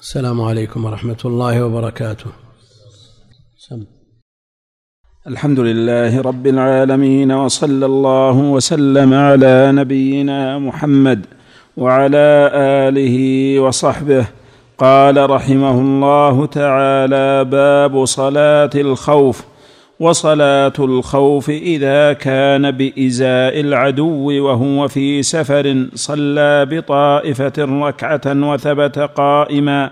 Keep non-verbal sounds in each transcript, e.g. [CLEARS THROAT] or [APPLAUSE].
السلام عليكم ورحمة الله وبركاته. سم. الحمد لله رب العالمين وصلى الله وسلم على نبينا محمد وعلى آله وصحبه. قال رحمه الله تعالى باب صلاة الخوف. وصلاة الخوف إذا كان بإزاء العدو وهو في سفر صلى بطائفة ركعة وثبت قائما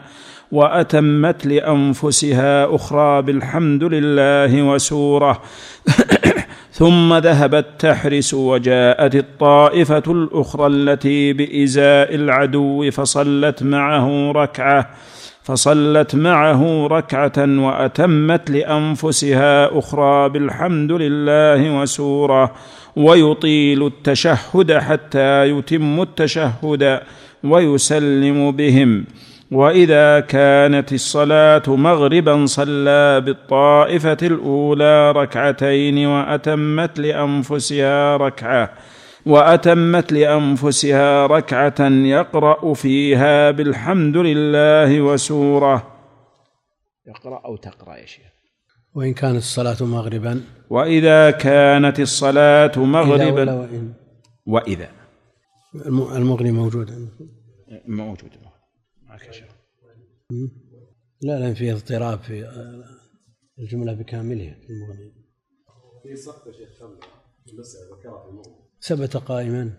وأتمت لأنفسها أخرى بالحمد لله وسوره. [COUGHS] ثم ذهبت تحرس وجاءت الطائفة الأخرى التي بإزاء العدو فصلت معه ركعة. فصلت معه ركعة وأتمت لأنفسها أخرى بالحمد لله وسورة ويطيل التشهد حتى يتم التشهد ويسلم بهم. وإذا كانت الصلاة مغربا صلى بالطائفة الأولى ركعتين وأتمت لأنفسها ركعة. وأتمت لأنفسها ركعة يقرأ فيها بالحمد لله وسورة. يقرا أو تقرأ يا شيخ. وإن كانت الصلاة مغربا. وإذا كانت الصلاة إذا مغربا وإن. وإذا. الم- المغني موجود. عندكم موجود. معك يا شيخ. لا لأن فيه اضطراب في آه، الجملة بكاملها في المغني. ثبت قائما.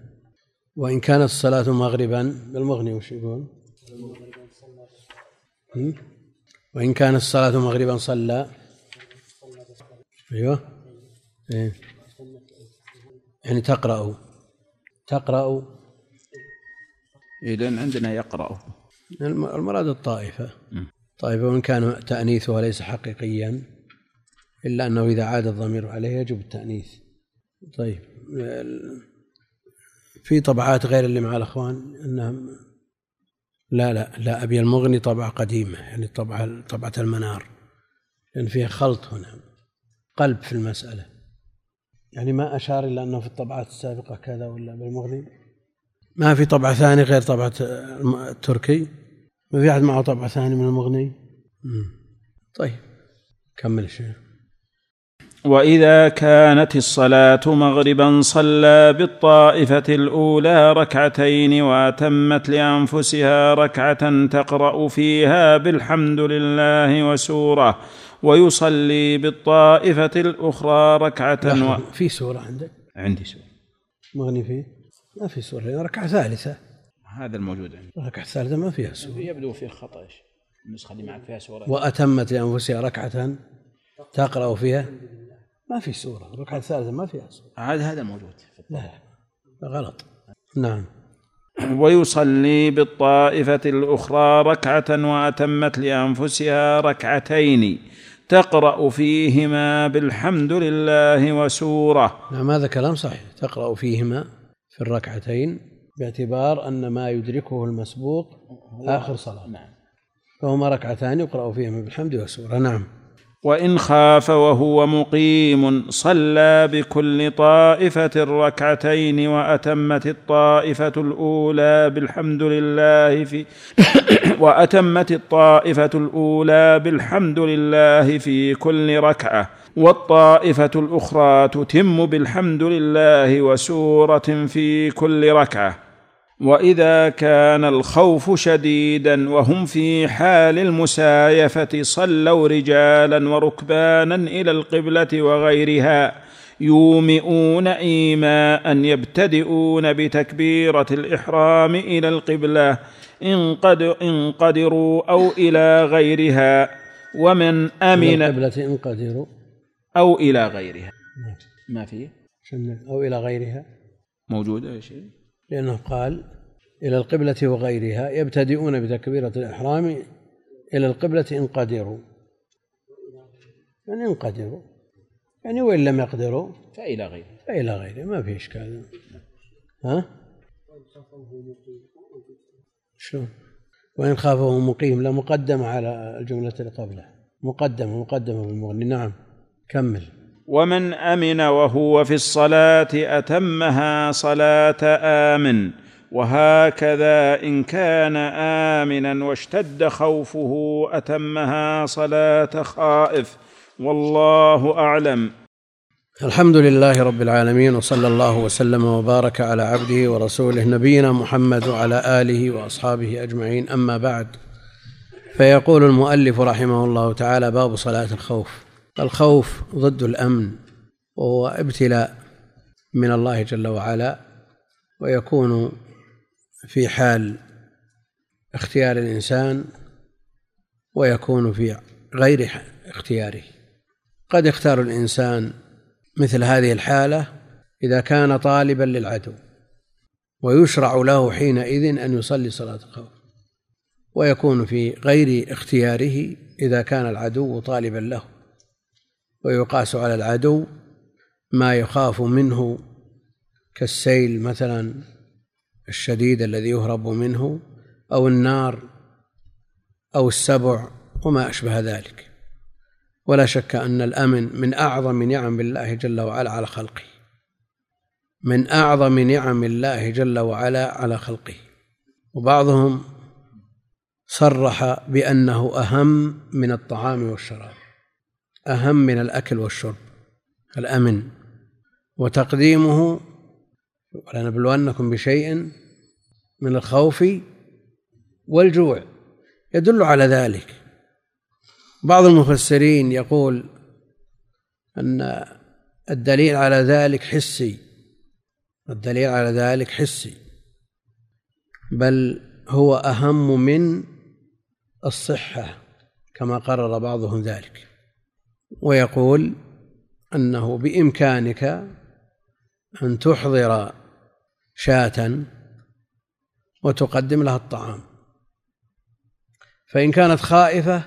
وإن كانت الصلاة مغربا بالمغني وش يقول؟ وإن كانت الصلاة مغربا صلى. أيوه. إيه. يعني تقرأ. تقرأ. اذا عندنا يقرأ. الم- المراد الطائفة. طائفة وإن كان تأنيثها ليس حقيقيا إلا أنه إذا عاد الضمير عليه يجب التأنيث. طيب. في طبعات غير اللي مع الأخوان أنها لا لا لا أبي المغني طبعة قديمة يعني طبعة طبعة المنار لأن فيها خلط هنا قلب في المسألة. يعني ما أشار إلا أنه في الطبعات السابقة كذا ولا بالمغني ما في طبعة ثانية غير الم- التركي؟ ما في أحد معه طبعة ثانية من المغني. طيب. كمل الشيخ وإذا كانت الصلاة مغربا صلى بالطائفة الأولى ركعتين واتمت لأنفسها ركعة تقرأ فيها بالحمد لله وسورة ويصلي بالطائفة الأخرى ركعة و... في سورة عندك؟ عندي سؤال مغني فيه؟ ما في سورة لأن ركعة ثالثة. هذا الموجود عندي. الركعة الثالثة ما فيها سورة. يبدو فيه خطأ يا شيخ النسخة اللي معك فيها سورة. وأتمت لأنفسها ركعة تقرأ فيها ما في سورة الركعة الثالثة ما فيها سورة. هذا هذا موجود لا لا غلط. نعم. ويصلي بالطائفة الأخرى ركعة وأتمت لأنفسها ركعتين تقرأ فيهما بالحمد لله وسورة. نعم هذا كلام صحيح. تقرأ فيهما في الركعتين باعتبار أن ما يدركه المسبوق آخر صلاة. نعم. فهما ركعتان يقرأ فيهما بالحمد والسورة. نعم. وإن خاف وهو مقيم صلى بكل طائفة ركعتين وأتمت الطائفة الأولى بالحمد لله في [COUGHS] وأتمت الطائفة الأولى بالحمد لله في كل ركعة. والطائفة الأخرى تتم بالحمد لله وسورة في كل ركعة. وإذا كان الخوف شديدا وهم في حال المسايفة صلوا رجالا وركبانا إلى القبلة وغيرها يومئون إيماء يبتدئون بتكبيرة الإحرام إلى القبلة إن, قد إن قدروا أو إلى غيرها ومن من امن القبلة إن قدروا. أو إلى غيرها. نعم. ما فيه أو إلى غيرها. موجودة يا شيخ؟ لأنه قال إلى القبلة وغيرها يبتدئون بتكبيرة الإحرام إلى القبلة إن قدروا. يعني إن قدروا. يعني وإن لم يقدروا فإلى غيره. فإلى غيره. ما في إشكال. ها؟ شو وإن خافه مقيم لا مقدمة على الجملة اللي قبله مقدمة مقدمة بالمغني. نعم. كمل. ومن أمن وهو في الصلاة أتمها صلاة آمن وهكذا إن كان آمنا واشتد خوفه أتمها صلاة خائف. والله أعلم. الحمد لله رب العالمين وصلى الله وسلم وبارك على عبده ورسوله نبينا محمد وعلى آله وأصحابه أجمعين. أما بعد فيقول المؤلف رحمه الله تعالى باب صلاة الخوف. الخوف ضد الأمن وهو ابتلاء من الله جل وعلا ويكون في حال اختيار الإنسان ويكون في غير اختياره. قد يختار الإنسان مثل هذه الحالة إذا كان طالبا للعدو ويشرع له حينئذ أن يصلي صلاة الخوف ويكون في غير اختياره إذا كان العدو طالبا له. ويقاس على العدو ما يخاف منه كالسيل مثلا الشديد الذي يهرب منه أو النار أو السبع وما أشبه ذلك. ولا شك أن الأمن من أعظم نعم الله جل وعلا على خلقه. من أعظم نعم الله جل وعلا على خلقه. وبعضهم صرح بأنه أهم من الطعام والشراب. أهم من الأكل والشرب الأمن. وتقديمه ولنبلونكم بشيء من الخوف والجوع يدل على ذلك. بعض المفسرين يقول أن الدليل على ذلك حسي الدليل على ذلك حسي بل هو أهم من الصحة كما قرر بعضهم ذلك. ويقول أنه بإمكانك أن تحضر شاة وتقدم لها الطعام. فإن كانت خائفة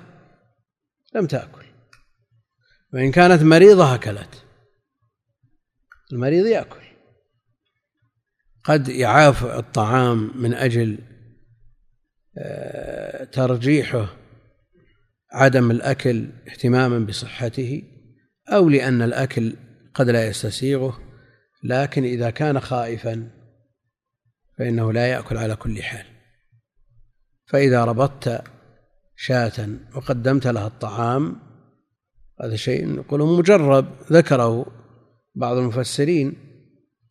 لم تأكل. وإن كانت مريضة أكلت. المريض يأكل. قد يعاف الطعام من أجل آه، ترجيحه عدم الأكل اهتماما بصحته أو لأن الأكل قد لا يستسيغه لكن إذا كان خائفا فإنه لا يأكل على كل حال. فإذا ربطت شاة وقدمت لها الطعام هذا شيء يقولون مجرب. ذكره بعض المفسرين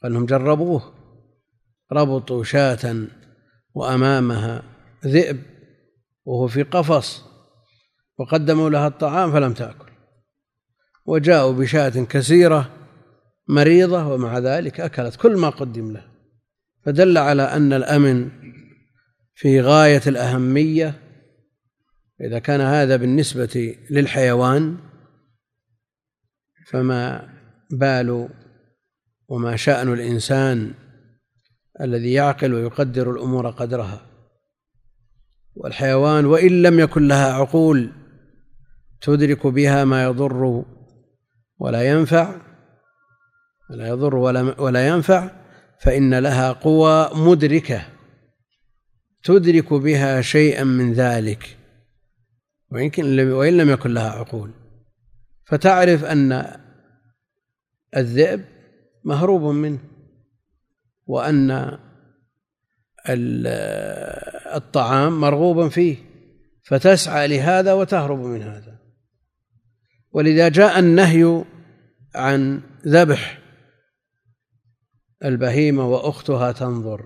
أنهم جربوه ربطوا شاة وأمامها ذئب وهو في قفص. وقدموا لها الطعام فلم تأكل. وجاءوا بشاة كثيرة مريضة ومع ذلك أكلت كل ما قدم له فدل على أن الأمن في غاية الأهمية. إذا كان هذا بالنسبة للحيوان فما بال وما شأن الإنسان الذي يعقل ويقدر الأمور قدرها. والحيوان وإن لم يكن لها عقول تدرك بها ما يضر ولا ينفع ولا يضر ولا ولا ينفع فإن لها قوى مدركة تدرك بها شيئا من ذلك ويمكن وإن لم يكن لها عقول. فتعرف أن الذئب مهروب منه وأن الطعام مرغوبا فيه فتسعى لهذا وتهرب من هذا. ولذا جاء النهي عن ذبح البهيمة وأختها تنظر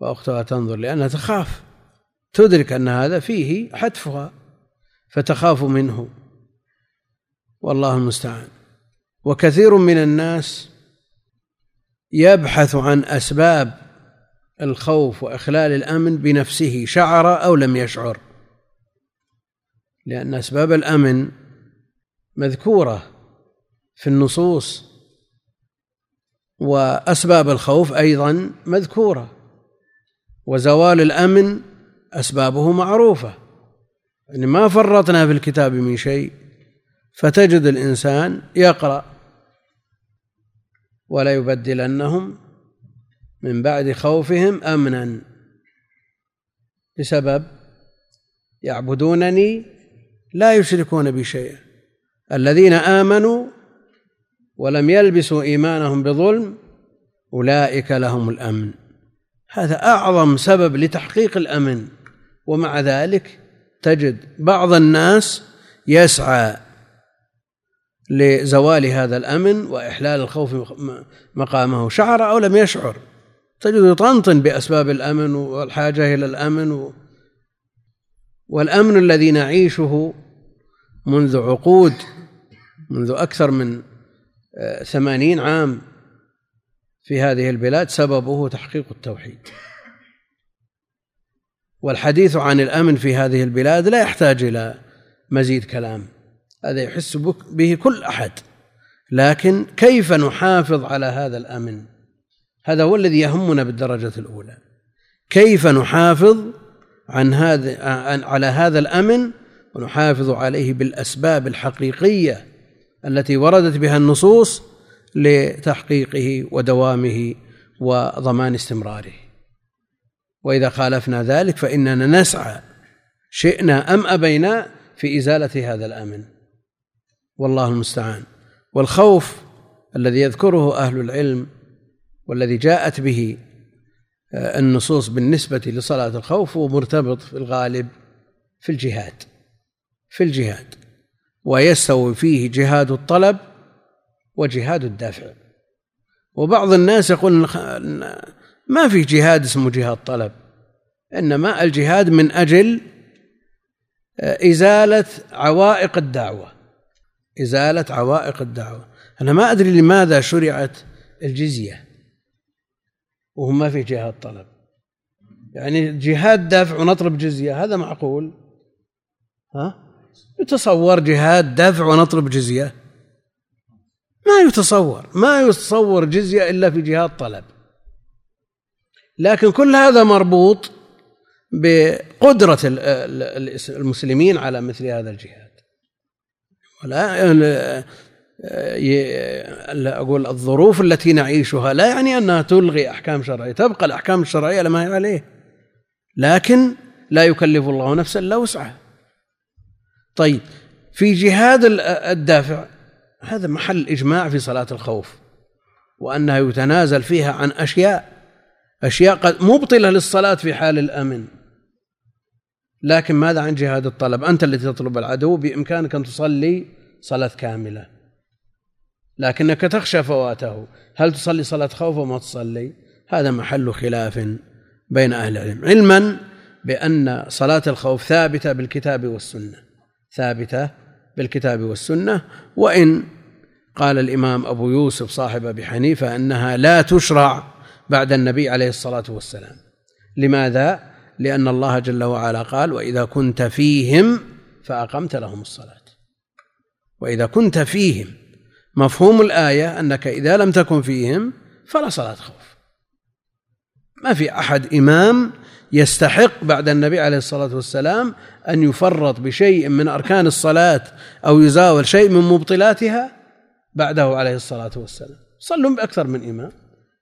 وأختها تنظر لأنها تخاف تدرك أن هذا فيه حتفها فتخاف منه. والله المستعان. وكثير من الناس يبحث عن أسباب الخوف وإخلال الأمن بنفسه شعر أو لم يشعر. لأن أسباب الأمن مذكورة في النصوص وأسباب الخوف أيضا مذكورة وزوال الأمن أسبابه معروفة. يعني ما فرطنا في الكتاب من شيء فتجد الإنسان يقرأ ولا يبدلنهم من بعد خوفهم أمنا. بسبب يعبدونني لا يشركون بي شيئا الذين آمنوا ولم يلبسوا إيمانهم بظلم أولئك لهم الأمن. هذا أعظم سبب لتحقيق الأمن. ومع ذلك تجد بعض الناس يسعى لزوال هذا الأمن وإحلال الخوف مقامه. شعر أو لم يشعر. تجد يطنطن بأسباب الأمن والحاجة إلى الأمن. والأمن الذي نعيشه منذ عقود منذ أكثر من آه، ثمانين عام في هذه البلاد سببه تحقيق التوحيد. والحديث عن الأمن في هذه البلاد لا يحتاج إلى مزيد كلام. هذا يحس به كل أحد. لكن كيف نحافظ على هذا الأمن؟ هذا هو الذي يهمنا بالدرجة الأولى. كيف نحافظ عن هذا على هذا الأمن ونحافظ عليه بالأسباب الحقيقية التي وردت بها النصوص لتحقيقه ودوامه وضمان استمراره. وإذا خالفنا ذلك فإننا نسعى شئنا أم أبينا في إزالة هذا الأمن. والله المستعان. والخوف الذي يذكره أهل العلم والذي جاءت به آه، النصوص بالنسبة لصلاة الخوف هو مرتبط في الغالب في الجهاد. في الجهاد ويستوي فيه جهاد الطلب وجهاد الدافع. وبعض الناس يقول ما في جهاد اسمه جهاد طلب إنما الجهاد من أجل آه، إزالة عوائق الدعوة. إزالة عوائق الدعوة. أنا ما أدري لماذا شرعت الجزية وهو ما في جهاد طلب. يعني جهاد دافع ونطلب جزية هذا معقول؟ ها؟ يتصور جهاد دافع ونطلب جزية. ما يتصور ما يتصور جزية إلا في جهاد طلب. لكن كل هذا مربوط بقدرة المسلمين على مثل هذا الجهاد. ولا أقول الظروف التي نعيشها لا يعني أنها تلغي أحكام شرعية تبقى الأحكام الشرعية لما هي عليه. لكن لا يكلف الله نفسا إلا وسعها. طيب في جهاد الدافع هذا محل إجماع في صلاة الخوف وأنها يتنازل فيها عن أشياء أشياء قد مبطلة للصلاة في حال الأمن. لكن ماذا عن جهاد الطلب؟ أنت الذي تطلب العدو بإمكانك أن تصلي صلاة كاملة. لكنك تخشى فواته. هل تصلي صلاة خوف وما تصلي؟ هذا محل خلاف بين أهل العلم. علما بأن صلاة الخوف ثابتة بالكتاب والسنة. ثابتة بالكتاب والسنة وإن قال الإمام أبو يوسف صاحب أبي حنيفة أنها لا تشرع بعد النبي عليه الصلاة والسلام. لماذا؟ لأن الله جل وعلا قال وإذا كنت فيهم فأقمت لهم الصلاة. وإذا كنت فيهم مفهوم الآية أنك إذا لم تكن فيهم فلا صلاة خوف. ما في أحد إمام يستحق بعد النبي عليه الصلاة والسلام أن يفرط بشيء من أركان الصلاة أو يزاول شيء من مبطلاتها بعده عليه الصلاة والسلام. صلوا بأكثر من إمام.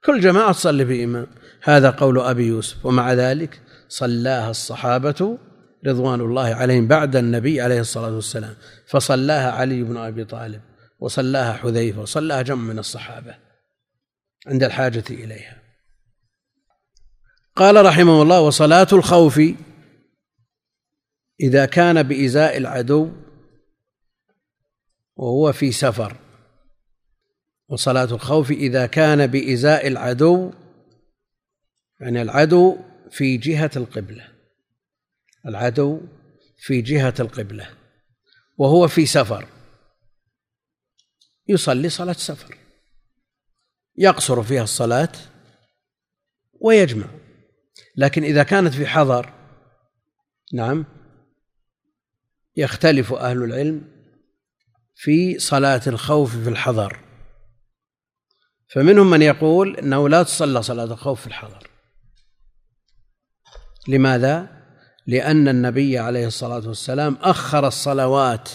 كل جماعة تصلي في إمام هذا قول أبي يوسف. ومع ذلك صلاها الصحابة رضوان الله عليهم بعد النبي عليه الصلاة والسلام. فصلاها علي بن أبي طالب وصلاها حذيفة وصلاها جمع من الصحابة عند الحاجة إليها. قال رحمه الله وصلاة الخوف إذا كان بإزاء العدو وهو في سفر. وصلاة الخوف إذا كان بإزاء العدو يعني العدو في جهة القبلة. العدو في جهة القبلة وهو في سفر. يصلي صلاة سفر. يقصر فيها الصلاة ويجمع. لكن إذا كانت في حضر نعم يختلف أهل العلم في صلاة الخوف في الحضر. فمنهم من يقول إنه لا تصلى صلاة الخوف في الحضر. لماذا؟ لأن النبي عليه الصلاة والسلام أخر الصلوات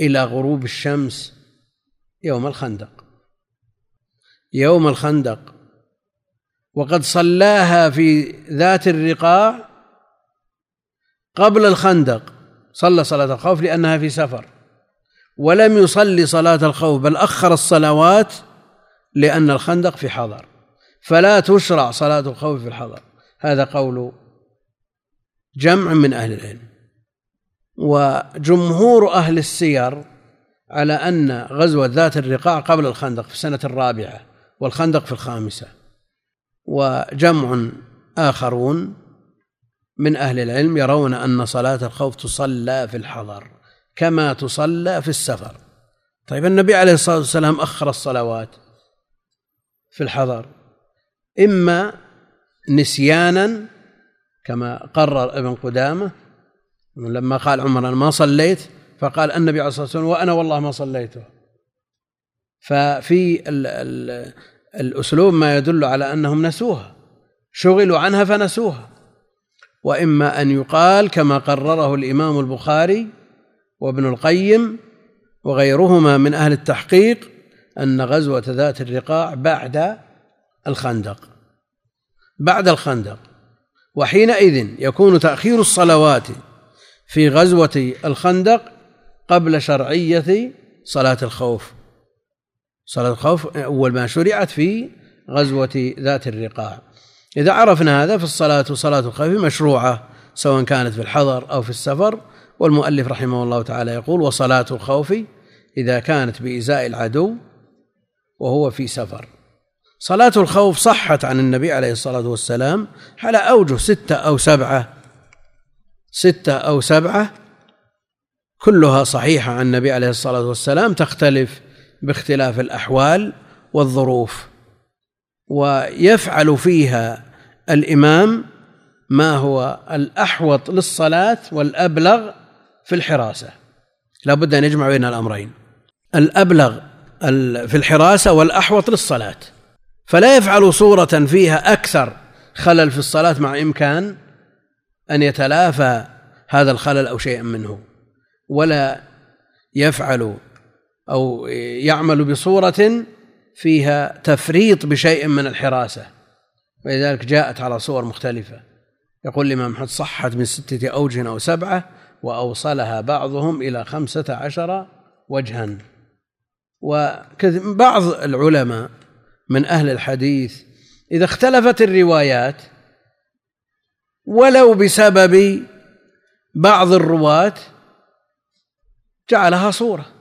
إلى غروب الشمس يوم الخندق. يوم الخندق. وقد صلاها في ذات الرقاع قبل الخندق. صلى صلاة الخوف لأنها في سفر. ولم يصلي صلاة الخوف بل أخر الصلوات لأن الخندق في حضر. فلا تشرع صلاة الخوف في الحضر. هذا قول جمع من أهل العلم. وجمهور أهل السير على أن غزوة ذات الرقاع قبل الخندق في السنة الرابعة والخندق في الخامسة. وجمع آخرون من أهل العلم يرون أن صلاة الخوف تصلى في الحضر كما تصلى في السفر. طيب النبي عليه الصلاة والسلام أخر الصلوات في الحضر إما نسيانا كما قرر ابن قدامة لما قال عمر أنا ما صليت فقال النبي عليه الصلاة والسلام وأنا والله ما صليته. ففي الأسلوب ما يدل على أنهم نسوها شغلوا عنها فنسوها. وإما أن يقال كما قرره الإمام البخاري وابن القيم وغيرهما من أهل التحقيق أن غزوة ذات الرقاع بعد الخندق بعد الخندق. وحينئذ يكون تأخير الصلوات في غزوة الخندق قبل شرعية صلاة الخوف. صلاة الخوف أول ما شرعت في غزوة ذات الرقاع. إذا عرفنا هذا فالصلاة وصلاة الخوف مشروعة سواء كانت في الحضر أو في السفر. والمؤلف رحمه الله تعالى يقول وصلاة الخوف إذا كانت بإزاء العدو وهو في سفر. صلاة الخوف صحت عن النبي عليه الصلاة والسلام على أوجه ستة أو سبعة. ستة أو سبعة كلها صحيحة عن النبي عليه الصلاة والسلام تختلف باختلاف الأحوال والظروف. ويفعل فيها الإمام ما هو الأحوط للصلاة والأبلغ في الحراسة. لا بد أن يجمع بين الأمرين. الأبلغ في الحراسة والأحوط للصلاة. فلا يفعل صورة فيها أكثر خلل في الصلاة مع إمكان أن يتلافى هذا الخلل أو شيئا منه. ولا يفعل أو يعمل بصورة فيها تفريط بشيء من الحراسة. ولذلك جاءت على صور مختلفة. يقول الإمام أحمد صحت من ستة أوجه أو سبعة وأوصلها بعضهم إلى خمسة عشر وجها. وبعض العلماء من أهل الحديث إذا اختلفت الروايات ولو بسبب بعض الرواة جعلها صورة.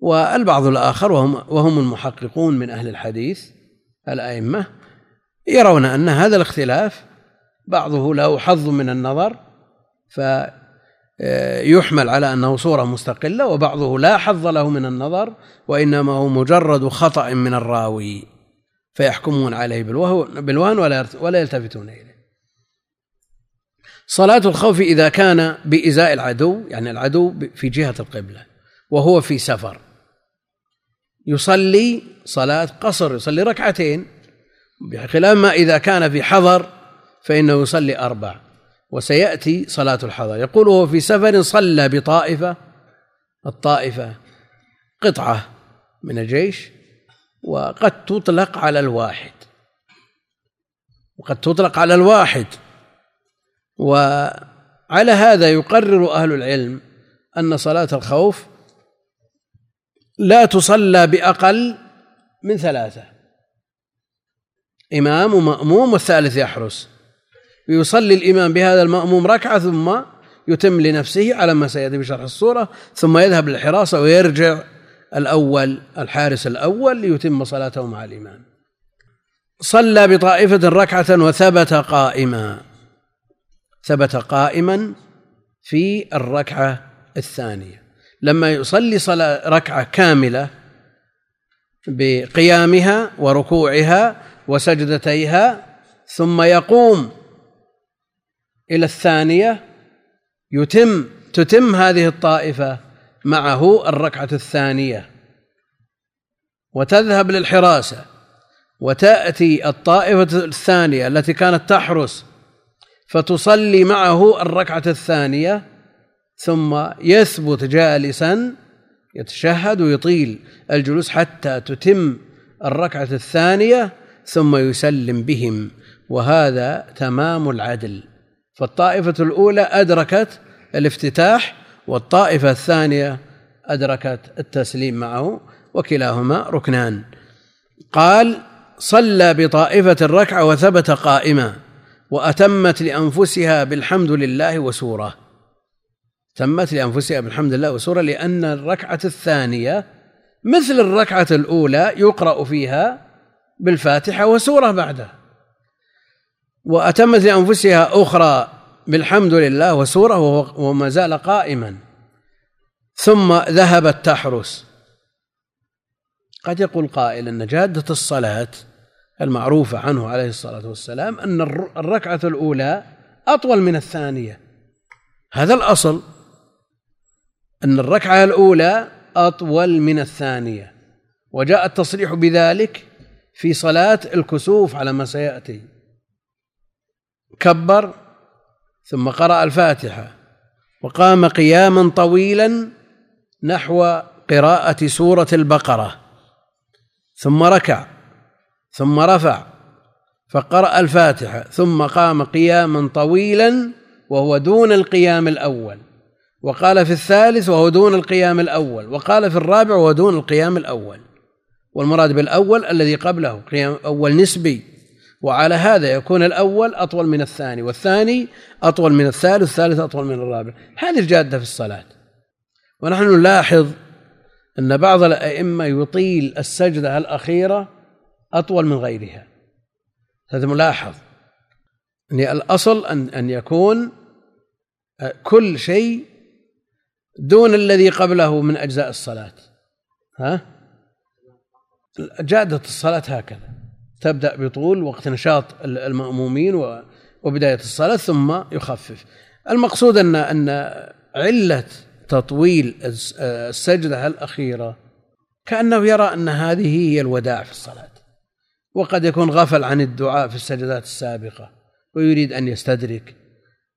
والبعض الآخر وهم وهم المحققون من أهل الحديث الأئمة يرون أن هذا الاختلاف بعضه له حظ من النظر فيحمل على أنه صورة مستقلة وبعضه لا حظ له من النظر وإنما هو مجرد خطأ من الراوي فيحكمون عليه بالوهن ولا يلتفتون إليه. صلاة الخوف إذا كان بإزاء العدو يعني العدو في جهة القبلة وهو في سفر. يصلي صلاة قصر يصلي ركعتين. بخلاف ما إذا كان في حضر فإنه يصلي أربع وسيأتي صلاة الحضر. يقول وهو في سفر صلى بطائفة الطائفة قطعة من الجيش وقد تطلق على الواحد. وقد تطلق على الواحد. وعلى هذا يقرر أهل العلم أن صلاة الخوف لا تصلى بأقل من ثلاثة. إمام ومأموم والثالث يحرس. يصلي الإمام بهذا المأموم ركعة ثم يتم لنفسه على ما سيأتي بشرح الصورة ثم يذهب للحراسة ويرجع الأول الحارس الأول ليتم صلاته مع الإمام. صلى بطائفة ركعة وثبت قائما. ثبت قائما في الركعة الثانية. لما يصلي صلاة ركعة كاملة بقيامها وركوعها وسجدتيها ثم يقوم إلى الثانية يتم تتم هذه الطائفة معه الركعة الثانية. وتذهب للحراسة وتأتي الطائفة الثانية التي كانت تحرس فتصلي معه الركعة الثانية ثم يثبت جالسا يتشهد ويطيل الجلوس حتى تتم الركعة الثانية ثم يسلم بهم وهذا تمام العدل. فالطائفة الأولى أدركت الافتتاح والطائفة الثانية أدركت التسليم معه وكلاهما ركنان. قال صلى بطائفة الركعة وثبت قائما وأتمت لأنفسها بالحمد لله وسورة. تمت لأنفسها بالحمد لله وسورة لأن الركعة الثانية مثل الركعة الأولى يقرأ فيها بالفاتحة وسورة بعدها. وأتمت لأنفسها أخرى بالحمد لله وسورة وما زال قائما. ثم ذهبت تحرس. قد يقول قائل أن جادة الصلاة المعروفة عنه عليه الصلاة والسلام أن الركعة الأولى أطول من الثانية. هذا الأصل. أن الركعة الأولى أطول من الثانية وجاء التصريح بذلك في صلاة الكسوف على ما سيأتي. كبر ثم قرأ الفاتحة وقام قياما طويلا نحو قراءة سورة البقرة. ثم ركع ثم رفع فقرأ الفاتحة ثم قام قياما طويلا وهو دون القيام الأول. وقال في الثالث وهو دون القيام الأول وقال في الرابع وهو دون القيام الأول. والمراد بالأول الذي قبله قيام أول نسبي. وعلى هذا يكون الأول أطول من الثاني والثاني أطول من الثالث والثالث أطول من الرابع. هذه الجادة في الصلاة. ونحن نلاحظ أن بعض الأئمة يطيل السجدة الأخيرة أطول من غيرها. هذا ملاحظ. يعني الأصل أن أن يكون كل شيء دون الذي قبله من أجزاء الصلاة. ها؟ جادة الصلاة هكذا. تبدأ بطول وقت نشاط المأمومين وبداية الصلاة ثم يخفف. المقصود أن أن علة تطويل السجدة الأخيرة كأنه يرى أن هذه هي الوداع في الصلاة. وقد يكون غفل عن الدعاء في السجدات السابقة ويريد أن يستدرك.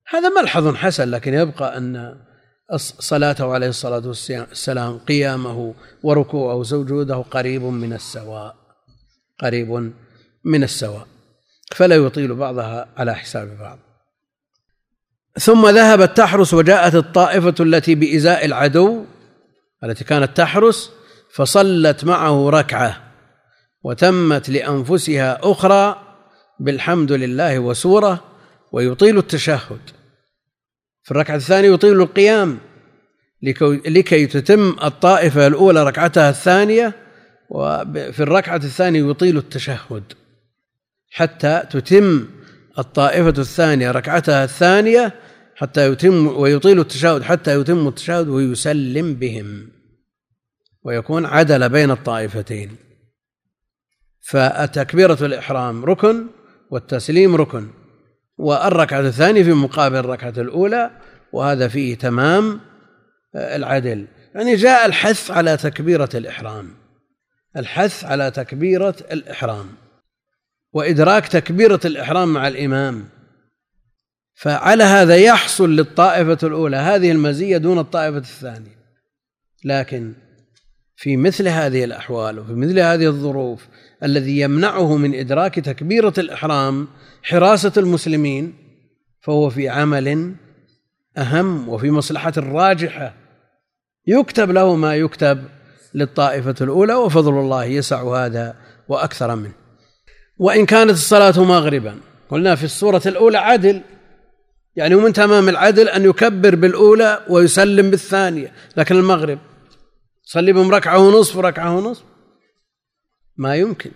هذا ملحظ حسن لكن يبقى أن صلاته عليه الصلاة والسلام قيامه وركوعه وسجوده قريب من السواء قريب من السواء فلا يطيل بعضها على حساب بعض. ثم ذهبت تحرس وجاءت الطائفة التي بإزاء العدو التي كانت تحرس فصلت معه ركعة وتمت لأنفسها أخرى بالحمد لله وسورة ويطيل التشهد. في الركعة الثانية يطيل القيام لكي تتم الطائفة الأولى ركعتها الثانية وفي الركعة الثانية يطيل التشهد حتى تتم الطائفة الثانية ركعتها الثانية حتى يتم ويطيل التشهد حتى يتم التشهد ويسلم بهم ويكون عدل بين الطائفتين. فتكبيرة الإحرام ركن والتسليم ركن. والركعة الثانية في مقابل الركعة الأولى وهذا فيه تمام العدل. يعني جاء الحث على تكبيرة الإحرام. الحث على تكبيرة الإحرام. وإدراك تكبيرة الإحرام مع الإمام. فعلى هذا يحصل للطائفة الأولى هذه المزية دون الطائفة الثانية. لكن في مثل هذه الأحوال وفي مثل هذه الظروف الذي يمنعه من إدراك تكبيرة الإحرام حراسة المسلمين فهو في عمل أهم وفي مصلحة راجحة. يكتب له ما يكتب للطائفة الأولى وفضل الله يسع هذا وأكثر منه. وإن كانت الصلاة مغربا قلنا في الصورة الأولى عدل. يعني ومن تمام العدل أن يكبر بالأولى ويسلم بالثانية لكن المغرب صلي بهم ركعة ونصف وركعة ونصف. ما يمكن.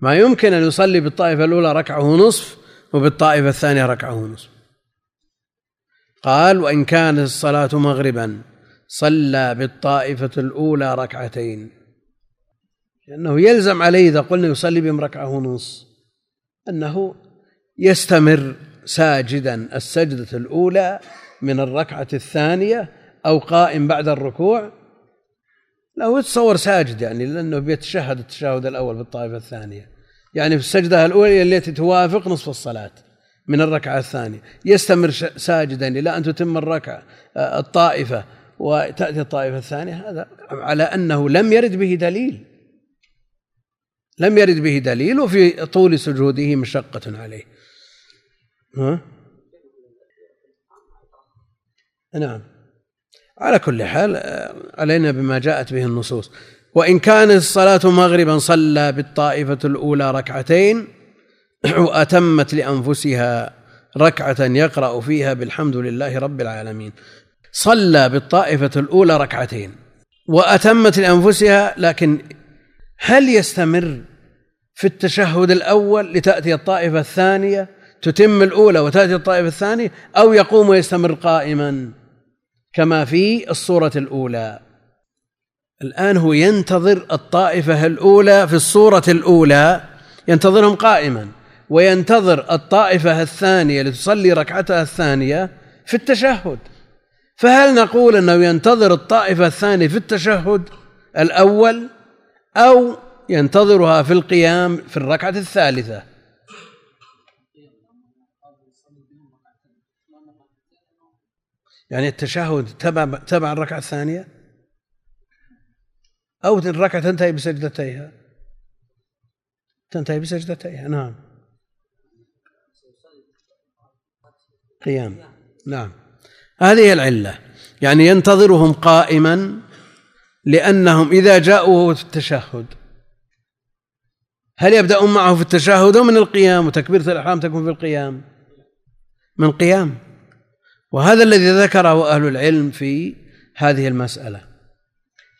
ما يمكن أن يصلي بالطائفة الأولى ركعة ونصف وبالطائفة الثانية ركعة ونصف. قال وإن كانت الصلاة مغربا صلى بالطائفة الأولى ركعتين. لأنه يلزم عليه إذا قلنا يصلي بهم ركعة ونصف أنه يستمر ساجدا السجدة الأولى من الركعة الثانية أو قائم بعد الركوع لا يتصور ساجد يعني لأنه بيتشهد التشهد الأول في الطائفة الثانية. يعني في السجدة الأولى التي توافق نصف الصلاة من الركعة الثانية. يستمر ساجدا إلى أن تتم الركعة آه، الطائفة وتأتي الطائفة الثانية. هذا على أنه لم يرد به دليل. لم يرد به دليل وفي طول سجوده مشقة عليه. ها؟ نعم. على كل حال علينا بما جاءت به النصوص. وإن كانت الصلاة مغربا صلى بالطائفة الأولى ركعتين [CLEARS THROAT] وأتمت لأنفسها ركعة يقرأ فيها بالحمد لله رب العالمين. صلى بالطائفة الأولى ركعتين وأتمت لأنفسها لكن هل يستمر في التشهد الأول لتأتي الطائفة الثانية تتم الأولى وتأتي الطائفة الثانية أو يقوم ويستمر قائما؟ كما في الصورة الأولى. الآن هو ينتظر الطائفة الأولى في الصورة الأولى ينتظرهم قائما وينتظر الطائفة الثانية لتصلي ركعتها الثانية في التشهد. فهل نقول أنه ينتظر الطائفة الثانية في التشهد الأول أو ينتظرها في القيام في الركعة الثالثة؟ يعني التشهد تبع تبع الركعة الثانية؟ أو الركعة تنتهي بسجدتيها. تنتهي بسجدتيها نعم. قيام نعم. هذه العلة. يعني ينتظرهم قائما لأنهم إذا جاءوا في التشهد. هل يبدأون معه في التشهد أو من القيام؟ وتكبيرة الإحرام تكون في القيام. من قيام. وهذا الذي ذكره أهل العلم في هذه المسألة.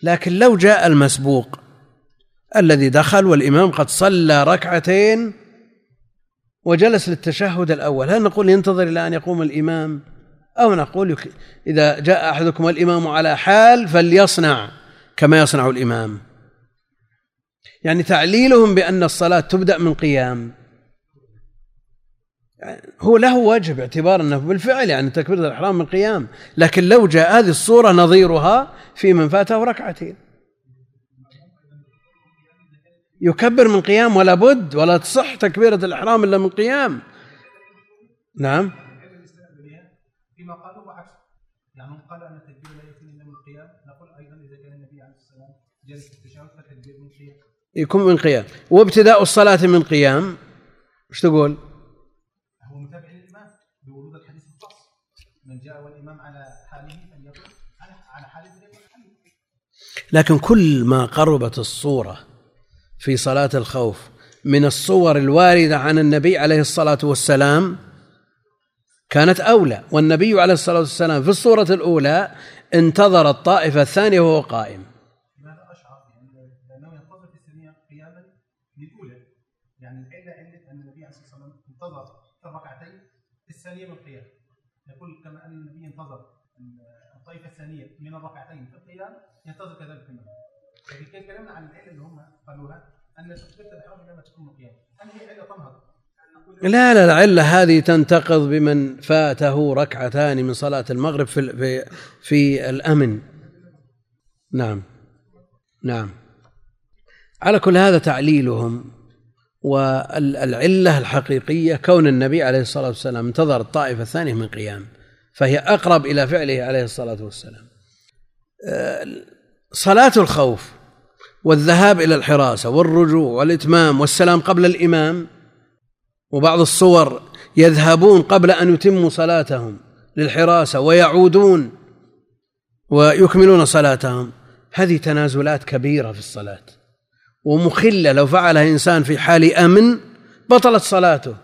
لكن لو جاء المسبوق الذي دخل والإمام قد صلى ركعتين وجلس للتشهد الأول هل نقول ينتظر إلى أن يقوم الإمام؟ أو نقول إذا جاء أحدكم الإمام على حال فليصنع كما يصنع الإمام. يعني تعليلهم بأن الصلاة تبدأ من قيام. هو له وجه باعتبار أنه بالفعل يعني تكبيرة الإحرام من قيام لكن لو جاء هذه الصورة نظيرها في من فاته ركعتين. يكبر من قيام ولا بد ولا تصح تكبيرة الإحرام إلا من قيام. نعم. فيما قالوا يعني التكبير لا يكون من قيام. نقول أيضا إذا كان النبي عليه الصلاة والسلام جالس في التشهد فالتكبير من قيام. يكون من قيام. وابتداء الصلاة من قيام إيش تقول؟ هو متابع للإمام بورود الحديث الخاص من جاء والإمام على حاله فليقل على حاله لكن كل ما قربت الصورة في صلاة الخوف من الصور الواردة عن النبي عليه الصلاة والسلام كانت أولى. والنبي عليه الصلاة والسلام في الصورة الأولى انتظر الطائفة الثانية وهو قائم. الثانية من القيام يقول كما أن النبي انتظر الطائفة الثانية من القيام ينتظر كذلك في لكن كلامنا عن العله اللي هم قالوها أن تكبيره الاحرام لما تكون مقيام هل هي عله تنهض؟ لا لا العلة هذه تنتقض بمن فاته ركعتان من صلاة المغرب في في في الأمن. نعم. نعم. على كل هذا تعليلهم والعلة الحقيقية كون النبي عليه الصلاة والسلام انتظر الطائفة الثانية من قيام فهي أقرب إلى فعله عليه الصلاة والسلام. آه، صلاة الخوف والذهاب إلى الحراسة والرجوع والإتمام والسلام قبل الإمام. وبعض الصور يذهبون قبل أن يتموا صلاتهم للحراسة ويعودون ويكملون صلاتهم. هذه تنازلات كبيرة في الصلاة ومخلة. لو فعلها إنسان في حال أمن بطلت صلاته.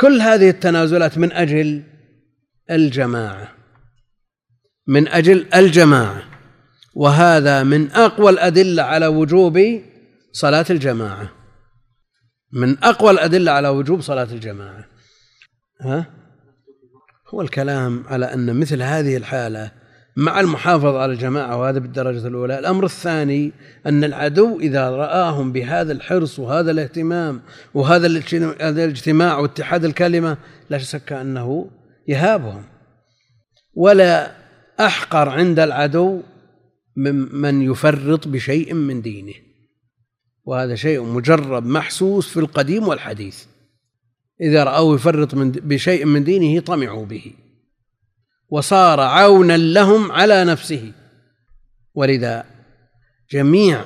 كل هذه التنازلات من أجل الجماعة. من أجل الجماعة. وهذا من أقوى الأدلة على وجوب صلاة الجماعة. من أقوى الأدلة على وجوب صلاة الجماعة. ها؟ هو الكلام على أن مثل هذه الحالة مع المحافظة على الجماعة وهذا بالدرجة الأولى. الأمر الثاني أن العدو إذا رآهم بهذا الحرص وهذا الاهتمام وهذا الاجتماع واتحاد الكلمة لا شك أنه يهابهم. ولا أحقر عند العدو من يفرط بشيء من دينه. وهذا شيء مجرب محسوس في القديم والحديث. إذا رأوه يفرط من بشيء من دينه طمعوا به. وصار عونا لهم على نفسه. ولذا جميع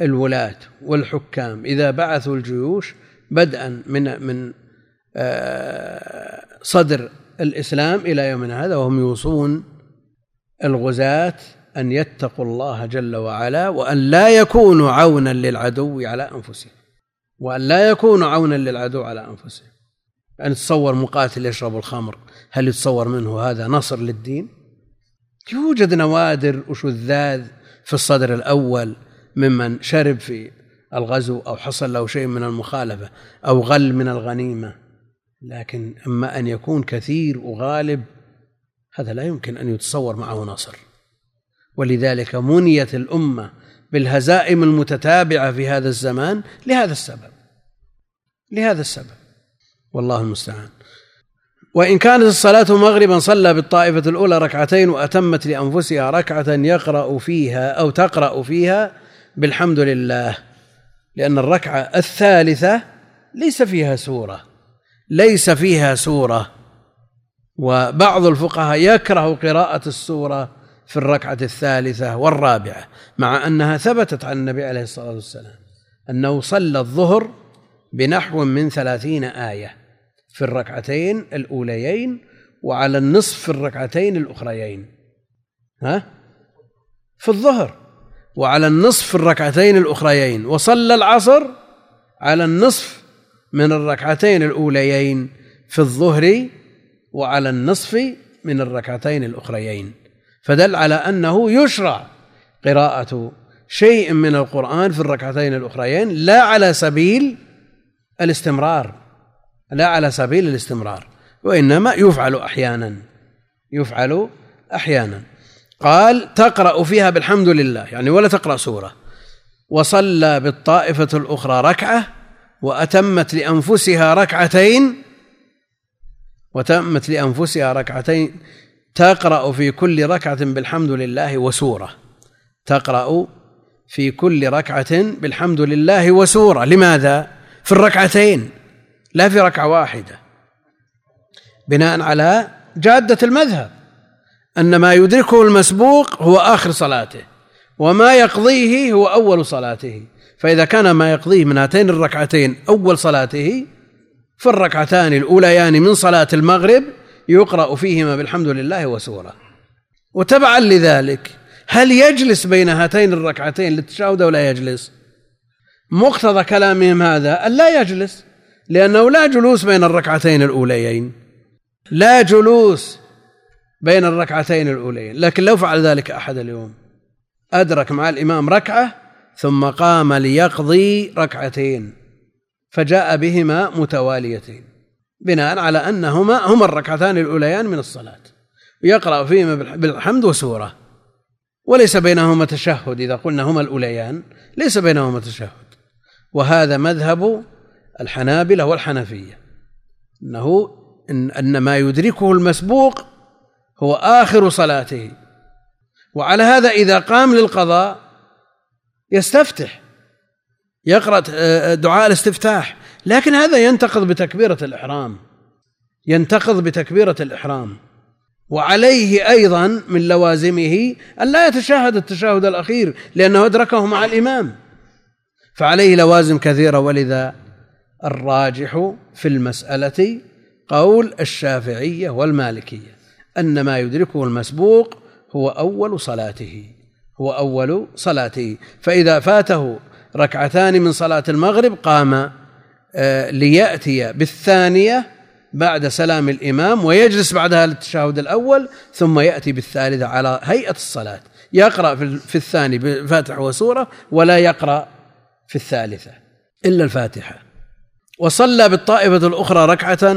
الولاة والحكام إذا بعثوا الجيوش بدءا من من آه، صدر الإسلام إلى يومنا هذا وهم يوصون الغزاة أن يتقوا الله جل وعلا وأن لا يكونوا عونا للعدو على أنفسهم. وأن لا يكونوا عونا للعدو على أنفسهم. يعني تصور مقاتل يشرب الخمر هل يتصور منه هذا نصر للدين؟ يوجد نوادر وشذاذ في الصدر الأول ممن شرب في الغزو أو حصل له شيء من المخالفة أو غل من الغنيمة. لكن أما أن يكون كثير وغالب هذا لا يمكن أن يتصور معه نصر. ولذلك منيت الأمة بالهزائم المتتابعة في هذا الزمان لهذا السبب لهذا السبب. والله المستعان. وإن كانت الصلاة مغربا صلى بالطائفة الأولى ركعتين وأتمت لأنفسها ركعة يقرأ فيها أو تقرأ فيها بالحمد لله لأن الركعة الثالثة ليس فيها سورة ليس فيها سورة. وبعض الفقهاء يكره قراءة السورة في الركعة الثالثة والرابعة مع أنها ثبتت عن النبي عليه الصلاة والسلام أنه صلى الظهر بنحو من ثلاثين آية في الركعتين الأوليين وعلى النصف في الركعتين الأخريين. ها؟ في الظهر وعلى النصف في الركعتين الأخريين وصلى العصر على النصف من الركعتين الأوليين في الظهر وعلى النصف من الركعتين الأخريين. فدل على أنه يشرع قراءة شيء من القرآن في الركعتين الأخريين لا على سبيل الاستمرار لا على سبيل الاستمرار وإنما يفعل أحيانا يفعل أحيانا. قال تقرأ فيها بالحمد لله يعني ولا تقرأ سورة. وصلى بالطائفة الأخرى ركعة وأتمت لأنفسها ركعتين وتمت لأنفسها ركعتين تقرأ في كل ركعة بالحمد لله وسورة. تقرأ في كل ركعة بالحمد لله وسورة. لماذا؟ في الركعتين لا في ركعة واحدة. بناء على جادة المذهب أن ما يدركه المسبوق هو آخر صلاته وما يقضيه هو أول صلاته. فإذا كان ما يقضيه من هاتين الركعتين أول صلاته فالركعتان الأوليان من صلاة المغرب يقرأ فيهما بالحمد لله وسورة وتبعا لذلك هل يجلس بين هاتين الركعتين للتشهد أو لا يجلس؟ مقتضى كلامهم هذا أن لا يجلس لأنه لا جلوس بين الركعتين الأوليين. لا جلوس بين الركعتين الأوليين. لكن لو فعل ذلك أحد اليوم أدرك مع الإمام ركعة ثم قام ليقضي ركعتين فجاء بهما متواليتين. بناء على أنهما هما الركعتان الأوليان من الصلاة. يقرأ فيهما بالحمد وسورة. وليس بينهما تشهد إذا قلنا هما الأوليان ليس بينهما تشهد. وهذا مذهب الحنابلة والحنفية. أنه إن, أن ما يدركه المسبوق هو آخر صلاته. وعلى هذا إذا قام للقضاء يستفتح. يقرأ دعاء الاستفتاح. لكن هذا ينتقض بتكبيرة الإحرام. ينتقض بتكبيرة الإحرام. وعليه أيضا من لوازمه أن لا يتشهد التشهد الأخير لأنه أدركه مع الإمام. فعليه لوازم كثيرة ولذا الراجح في المسألة قول الشافعية والمالكية أن ما يدركه المسبوق هو أول صلاته هو أول صلاته. فإذا فاته ركعتان من صلاة المغرب قام آه، ليأتي بالثانية بعد سلام الإمام ويجلس بعدها للتشهد الأول ثم يأتي بالثالثة على هيئة الصلاة. يقرأ في الثاني بفاتحة وسورة ولا يقرأ في الثالثة إلا الفاتحة. وصلى بالطائفة الأخرى ركعة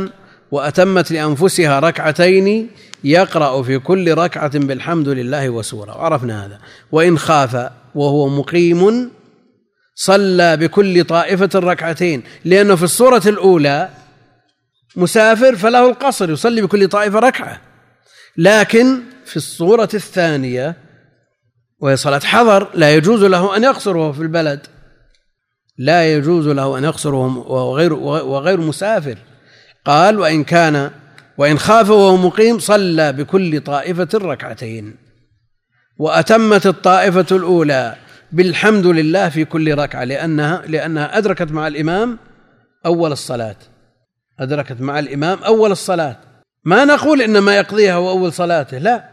وأتمت لأنفسها ركعتين يقرأ في كل ركعة بالحمد لله وسورة. وعرفنا هذا. وإن خاف وهو مقيم صلى بكل طائفة ركعتين لأنه في الصورة الأولى مسافر فله القصر يصلي بكل طائفة ركعة. لكن في الصورة الثانية وهي صلاة حضر لا يجوز له أن يقصر وهو في البلد. لا يجوز له أن يقصر وهو غير وغير مسافر. قال وإن كان وإن خاف وهو مقيم صلى بكل طائفة ركعتين. وأتمت الطائفة الأولى بالحمد لله في كل ركعة لأنها لأنها أدركت مع الإمام أول الصلاة. أدركت مع الإمام أول الصلاة. ما نقول إنما يقضيها هو أول صلاته لا.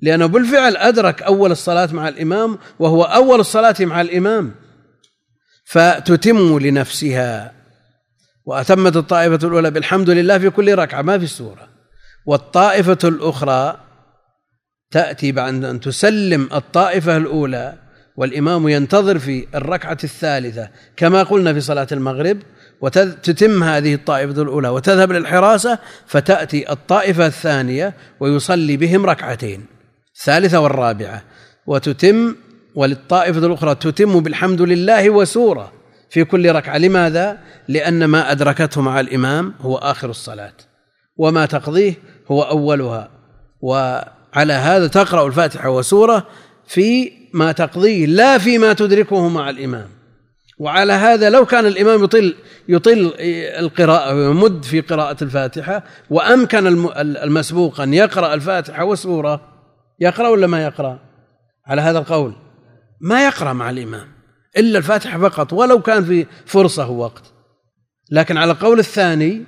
لأنه بالفعل أدرك أول الصلاة مع الإمام وهو أول الصلاة مع الإمام. فتتم لنفسها. وأتمت الطائفة الأولى بالحمد لله في كل ركعة ما في السورة والطائفة الأخرى تأتي بعد أن تسلم الطائفة الأولى والإمام ينتظر في الركعة الثالثة كما قلنا في صلاة المغرب وتتم هذه الطائفة الأولى وتذهب للحراسة فتأتي الطائفة الثانية ويصلي بهم ركعتين الثالثة والرابعة وتتم وللطائفة الأخرى تتم بالحمد لله وسورة في كل ركعة لماذا؟ لأن ما أدركته مع الإمام هو آخر الصلاة وما تقضيه هو أولها وعلى هذا تقرأ الفاتحة وسورة في ما تقضيه لا فيما تدركه مع الإمام. وعلى هذا لو كان الإمام يطل يطل القراءة ويمد في قراءة الفاتحة وأمكن المسبوق أن يقرأ الفاتحة والسورة يقرأ ولا ما يقرأ؟ على هذا القول. ما يقرأ مع الإمام إلا الفاتحة فقط ولو كان في فرصة وقت لكن على القول الثاني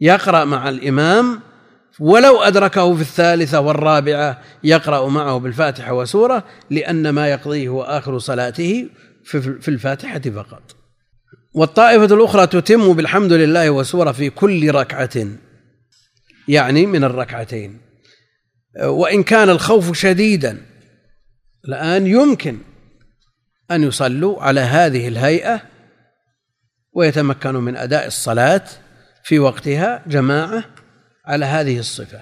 يقرأ مع الإمام ولو أدركه في الثالثة والرابعة يقرأ معه بالفاتحة وسورة لأن ما يقضيه هو آخر صلاته في الفاتحة فقط. والطائفة الأخرى تتم بالحمد لله وسورة في كل ركعة يعني من الركعتين. وإن كان الخوف شديدا الآن يمكن أن يصلوا على هذه الهيئة ويتمكنوا من أداء الصلاة في وقتها جماعة على هذه الصفة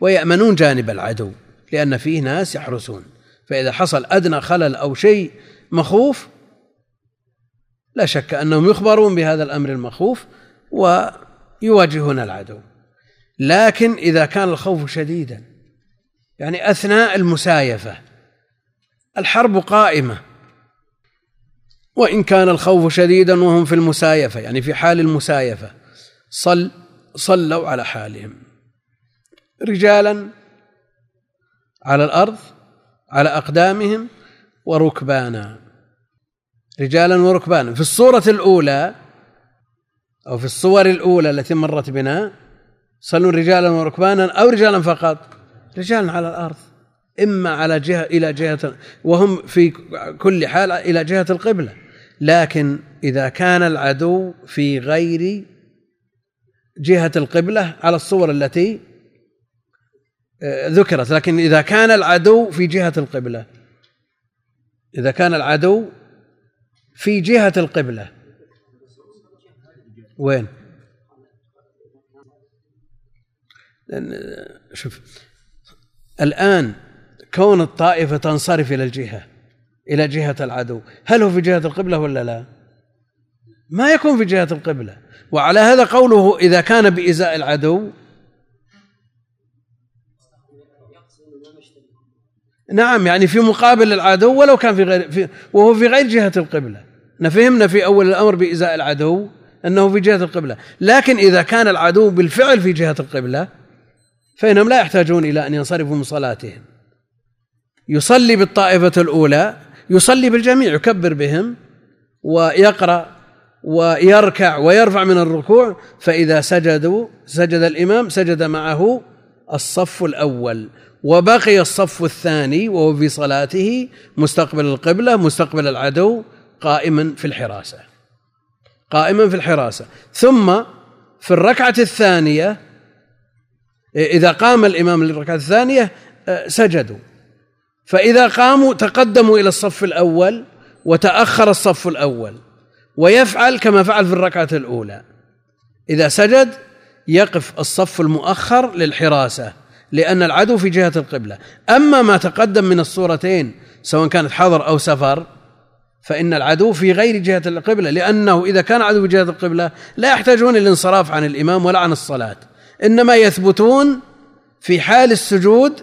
ويأمنون جانب العدو لأن فيه ناس يحرسون. فإذا حصل أدنى خلل أو شيء مخوف لا شك أنهم يخبرون بهذا الأمر المخوف ويواجهون العدو. لكن إذا كان الخوف شديدا يعني أثناء المسايفة الحرب قائمة وإن كان الخوف شديدا وهم في المسايفة يعني في حال المسايفة صل صلوا على حالهم. رجالا على الأرض على أقدامهم وركبانا. رجالا وركبانا. في الصورة الأولى أو في الصور الأولى التي مرت بنا صلوا رجالا وركبانا أو رجالا فقط. رجالا على الأرض. إما على جهة إلى جهة وهم في كل حال إلى جهة القبلة. لكن إذا كان العدو في غير جهة القبلة على الصور التي آه، ذكرت. لكن إذا كان العدو في جهة القبلة إذا كان العدو في جهة القبلة وين؟ شوف الآن كون الطائفة تنصرف إلى الجهة إلى جهة العدو هل هو في جهة القبلة ولا لا؟ ما يكون في جهة القبلة. وعلى هذا قوله إذا كان بإزاء العدو. نعم يعني في مقابل العدو ولو كان في غير في وهو في غير جهة القبلة. فهمنا في أول الأمر بإزاء العدو أنه في جهة القبلة. لكن إذا كان العدو بالفعل في جهة القبلة فإنهم لا يحتاجون إلى أن ينصرفوا من صلاتهم. يصلي بالطائفة الأولى يصلي بالجميع يكبر بهم ويقرأ ويركع ويرفع من الركوع فإذا سجدوا سجد الإمام سجد معه الصف الأول. وبقي الصف الثاني وهو في صلاته مستقبل القبلة مستقبل العدو قائما في الحراسة. قائما في الحراسة. ثم في الركعة الثانية إذا قام الإمام للركعة الثانية سجدوا. فإذا قاموا تقدموا إلى الصف الأول وتأخر الصف الأول. ويفعل كما فعل في الركعة الأولى. إذا سجد يقف الصف المؤخر للحراسة لأن العدو في جهة القبلة. أما ما تقدم من الصورتين سواء كانت حضر أو سفر فإن العدو في غير جهة القبلة لأنه إذا كان عدو في جهة القبلة لا يحتاجون الانصراف عن الإمام ولا عن الصلاة. إنما يثبتون في حال السجود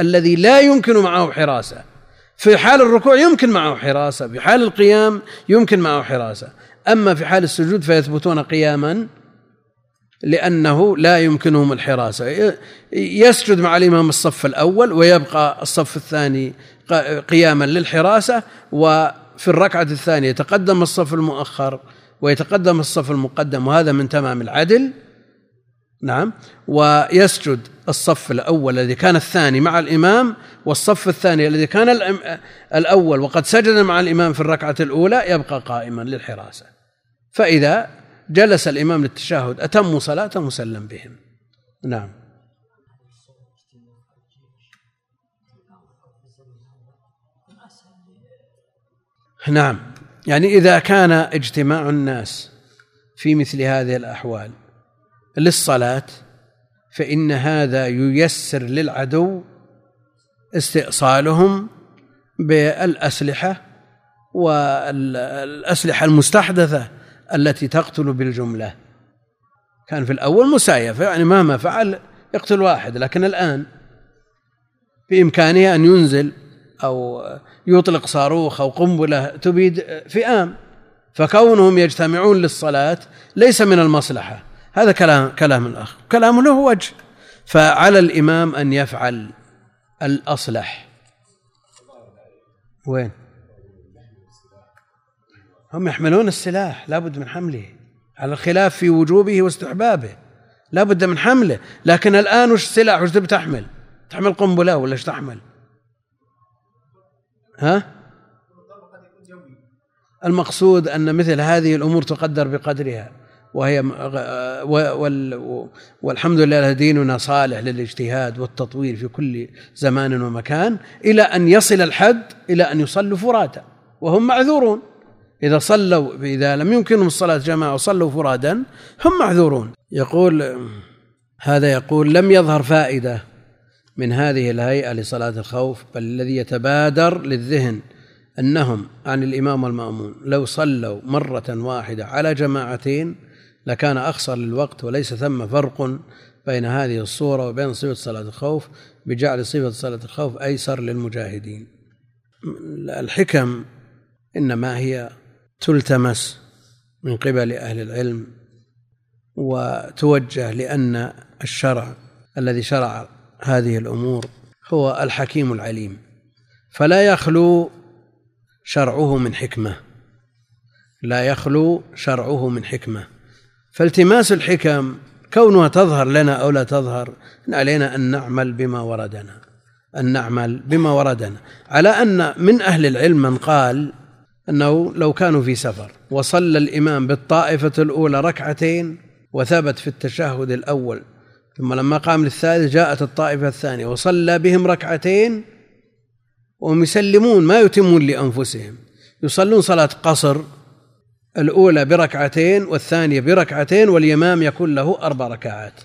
الذي لا يمكن معه حراسة. في حال الركوع يمكن معه حراسة في حال القيام يمكن معه حراسة. أما في حال السجود فيثبتون قياما لأنه لا يمكنهم الحراسة. يسجد مع الإمام الصف الأول ويبقى الصف الثاني قياما للحراسة وفي الركعة الثانية يتقدم الصف المؤخر ويتقدم الصف المقدم وهذا من تمام العدل. نعم. ويسجد الصف الأول الذي كان الثاني مع الإمام والصف الثاني الذي كان الأول. وقد سجد مع الإمام في الركعة الأولى يبقى قائما للحراسة. فإذا جلس الإمام للتشهد أتموا صلاة مسلم بهم. نعم. نعم. يعني إذا كان اجتماع الناس في مثل هذه الأحوال للصلاة فإن هذا ييسر للعدو استئصالهم بالأسلحة والأسلحة المستحدثة التي تقتل بالجملة. كان في الأول مسايفة يعني مهما فعل يقتل واحد لكن الآن بإمكانه أن ينزل أو يطلق صاروخ أو قنبلة تبيد فئام فكونهم يجتمعون للصلاة ليس من المصلحة. هذا كلام كلام الأخ. كلام له وجه. فعلى الإمام أن يفعل الأصلح. وين؟ هم يحملون السلاح. لابد من حمله. على الخلاف في وجوبه واستحبابه. لابد من حمله. لكن الآن وش السلاح وش تبي تحمل؟ تحمل قنبلة ولا إيش تحمل؟ ها؟ المقصود أن مثل هذه الأمور تقدر بقدرها. وهي والحمد لله ديننا صالح للاجتهاد والتطوير في كل زمان ومكان إلى أن يصل الحد إلى أن يصلوا فرادا وهم معذورون. إذا صلوا إذا لم يمكنهم الصلاة جماعة وصلوا فرادا هم معذورون. يقول هذا يقول لم يظهر فائدة من هذه الهيئة لصلاة الخوف بل الذي يتبادر للذهن أنهم عن الإمام والمأمون لو صلوا مرة واحدة على جماعتين لكان أخصر للوقت وليس ثم فرق بين هذه الصورة وبين صفة صلاة الخوف بجعل صفة صلاة الخوف أيسر للمجاهدين. الحكم إنما هي تلتمس من قبل أهل العلم وتوجه لأن الشرع الذي شرع هذه الأمور هو الحكيم العليم. فلا يخلو شرعه من حكمة. لا يخلو شرعه من حكمة. فالتماس الحكم كونها تظهر لنا أو لا تظهر علينا أن نعمل بما وردنا. أن نعمل بما وردنا. على أن من أهل العلم من قال أنه لو كانوا في سفر وصلى الإمام بالطائفة الأولى ركعتين وثبت في التشهد الأول ثم لما قام للثالث جاءت الطائفة الثانية وصلى بهم ركعتين وهم يسلمون ما يتمون لأنفسهم. يصلون صلاة قصر الأولى بركعتين والثانية بركعتين والإمام يكون له أربع ركعات.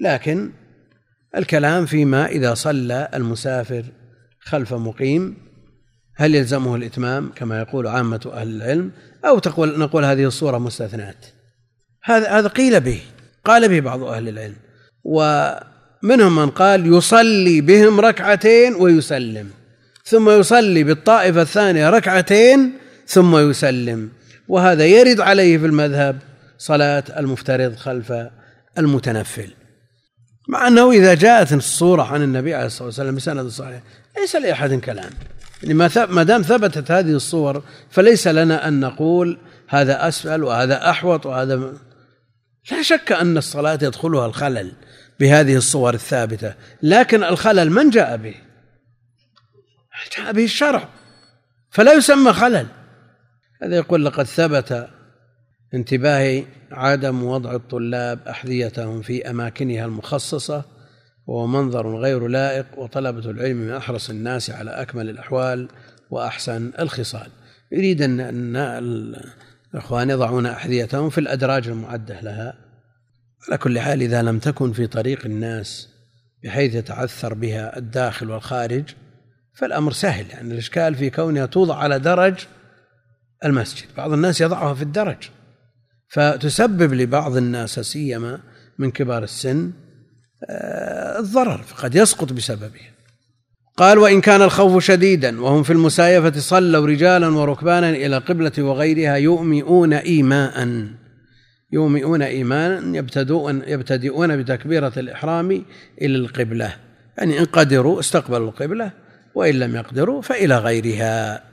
لكن الكلام فيما إذا صلى المسافر خلف مقيم هل يلزمه الإتمام كما يقول عامة أهل العلم أو تقول نقول هذه الصورة مستثنات هذا هذا قيل به قال به بعض أهل العلم. ومنهم من قال يصلي بهم ركعتين ويسلم ثم يصلي بالطائفة الثانية ركعتين ثم يسلم. وهذا يرد عليه في المذهب صلاة المفترض خلف المتنفل. مع أنه إذا جاءت الصورة عن النبي عليه الصلاة والسلام بسند صحيح ليس لأحد كلام. يعني ما دام ثبتت هذه الصور فليس لنا أن نقول هذا أسفل وهذا أحوط وهذا لا شك أن الصلاة يدخلها الخلل بهذه الصور الثابتة لكن الخلل من جاء به؟ جاء به الشرع. فلا يسمى خلل. هذا يقول لقد ثبت انتباهي عدم وضع الطلاب أحذيتهم في أماكنها المخصصة وهو منظر غير لائق وطلبة العلم من أحرص الناس على أكمل الأحوال وأحسن الخصال. يريد أن الإخوان يضعون أحذيتهم في الأدراج المعدة لها. على كل حال إذا لم تكن في طريق الناس بحيث يتعثر بها الداخل والخارج فالأمر سهل يعني الإشكال في كونها توضع على درج المسجد. بعض الناس يضعها في الدرج. فتسبب لبعض الناس سيما من كبار السن آه، الضرر فقد يسقط بسببه. قال وإن كان الخوف شديدا وهم في المسايفة صلوا رجالا وركبانا إلى قبلة وغيرها يؤمئون إيماء. يومئون إيمانا يبتدؤون يبتدئون بتكبيرة الإحرام إلى القبلة. يعني إن قدروا استقبلوا القبلة وإن لم يقدروا فإلى غيرها.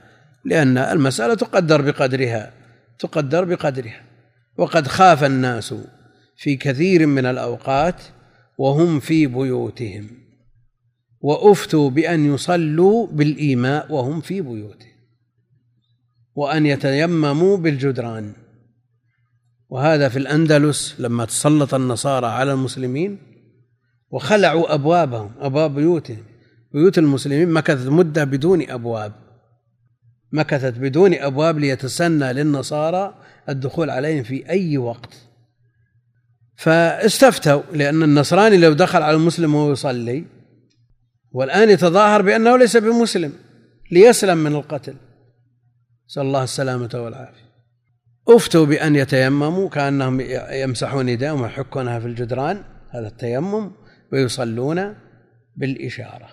لأن المسألة تقدر بقدرها تقدر بقدرها. وقد خاف الناس في كثير من الأوقات وهم في بيوتهم. وأفتوا بأن يصلوا بالإيماء وهم في بيوتهم. وأن يتيمموا بالجدران. وهذا في الأندلس لما تسلط النصارى على المسلمين وخلعوا أبوابهم أبواب بيوتهم. بيوت المسلمين مكثت مدة بدون أبواب. مكثت بدون أبواب ليتسنى للنصارى الدخول عليهم في أي وقت. فاستفتوا لأن النصراني لو دخل على المسلم وهو يصلي والآن يتظاهر بأنه ليس بمسلم ليسلم من القتل. نسأل الله السلامة والعافية. أفتوا بأن يتيمموا كأنهم يمسحون يديهم ويحكونها في الجدران. هذا التيمم ويصلون بالإشارة.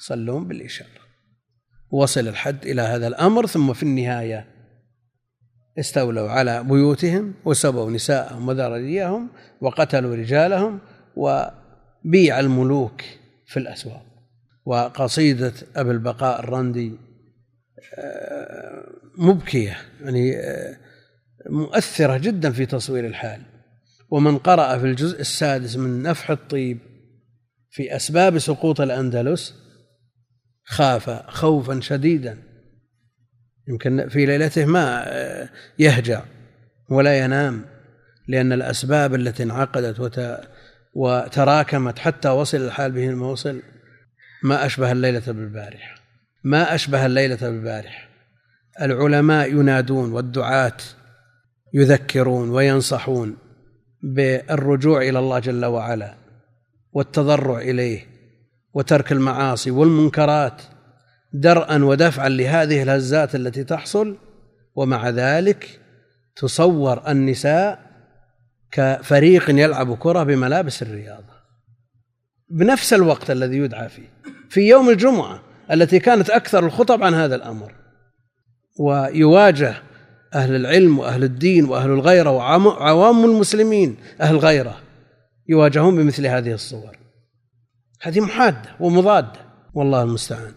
يصلون بالإشارة. وصل الحد إلى هذا الأمر ثم في النهاية استولوا على بيوتهم وسبوا نساءهم وذرريهم وقتلوا رجالهم وبيع الملوك في الأسواق. وقصيدة أبي البقاء الرندي آه، مبكية يعني آه، مؤثرة جدا في تصوير الحال. ومن قرأ في الجزء السادس من نفح الطيب في أسباب سقوط الأندلس خاف خوفا شديدا. يمكن في ليلته ما آه، يهجع ولا ينام لأن الأسباب التي انعقدت وتراكمت حتى وصل الحال به الموصل. ما أشبه الليلة بالبارحة ما أشبه الليلة بالبارحة العلماء ينادون والدعاة يذكرون وينصحون بالرجوع إلى الله جل وعلا والتضرع إليه. وترك المعاصي والمنكرات درءا ودفعا لهذه الهزات التي تحصل ومع ذلك تصور النساء كفريق يلعب كرة بملابس الرياضة. بنفس الوقت الذي يدعى فيه في يوم الجمعة التي كانت أكثر الخطب عن هذا الأمر ويواجه أهل العلم وأهل الدين وأهل الغيرة وعوام المسلمين أهل الغيرة يواجهون بمثل هذه الصور. هذه محادة ومضادة. والله المستعان.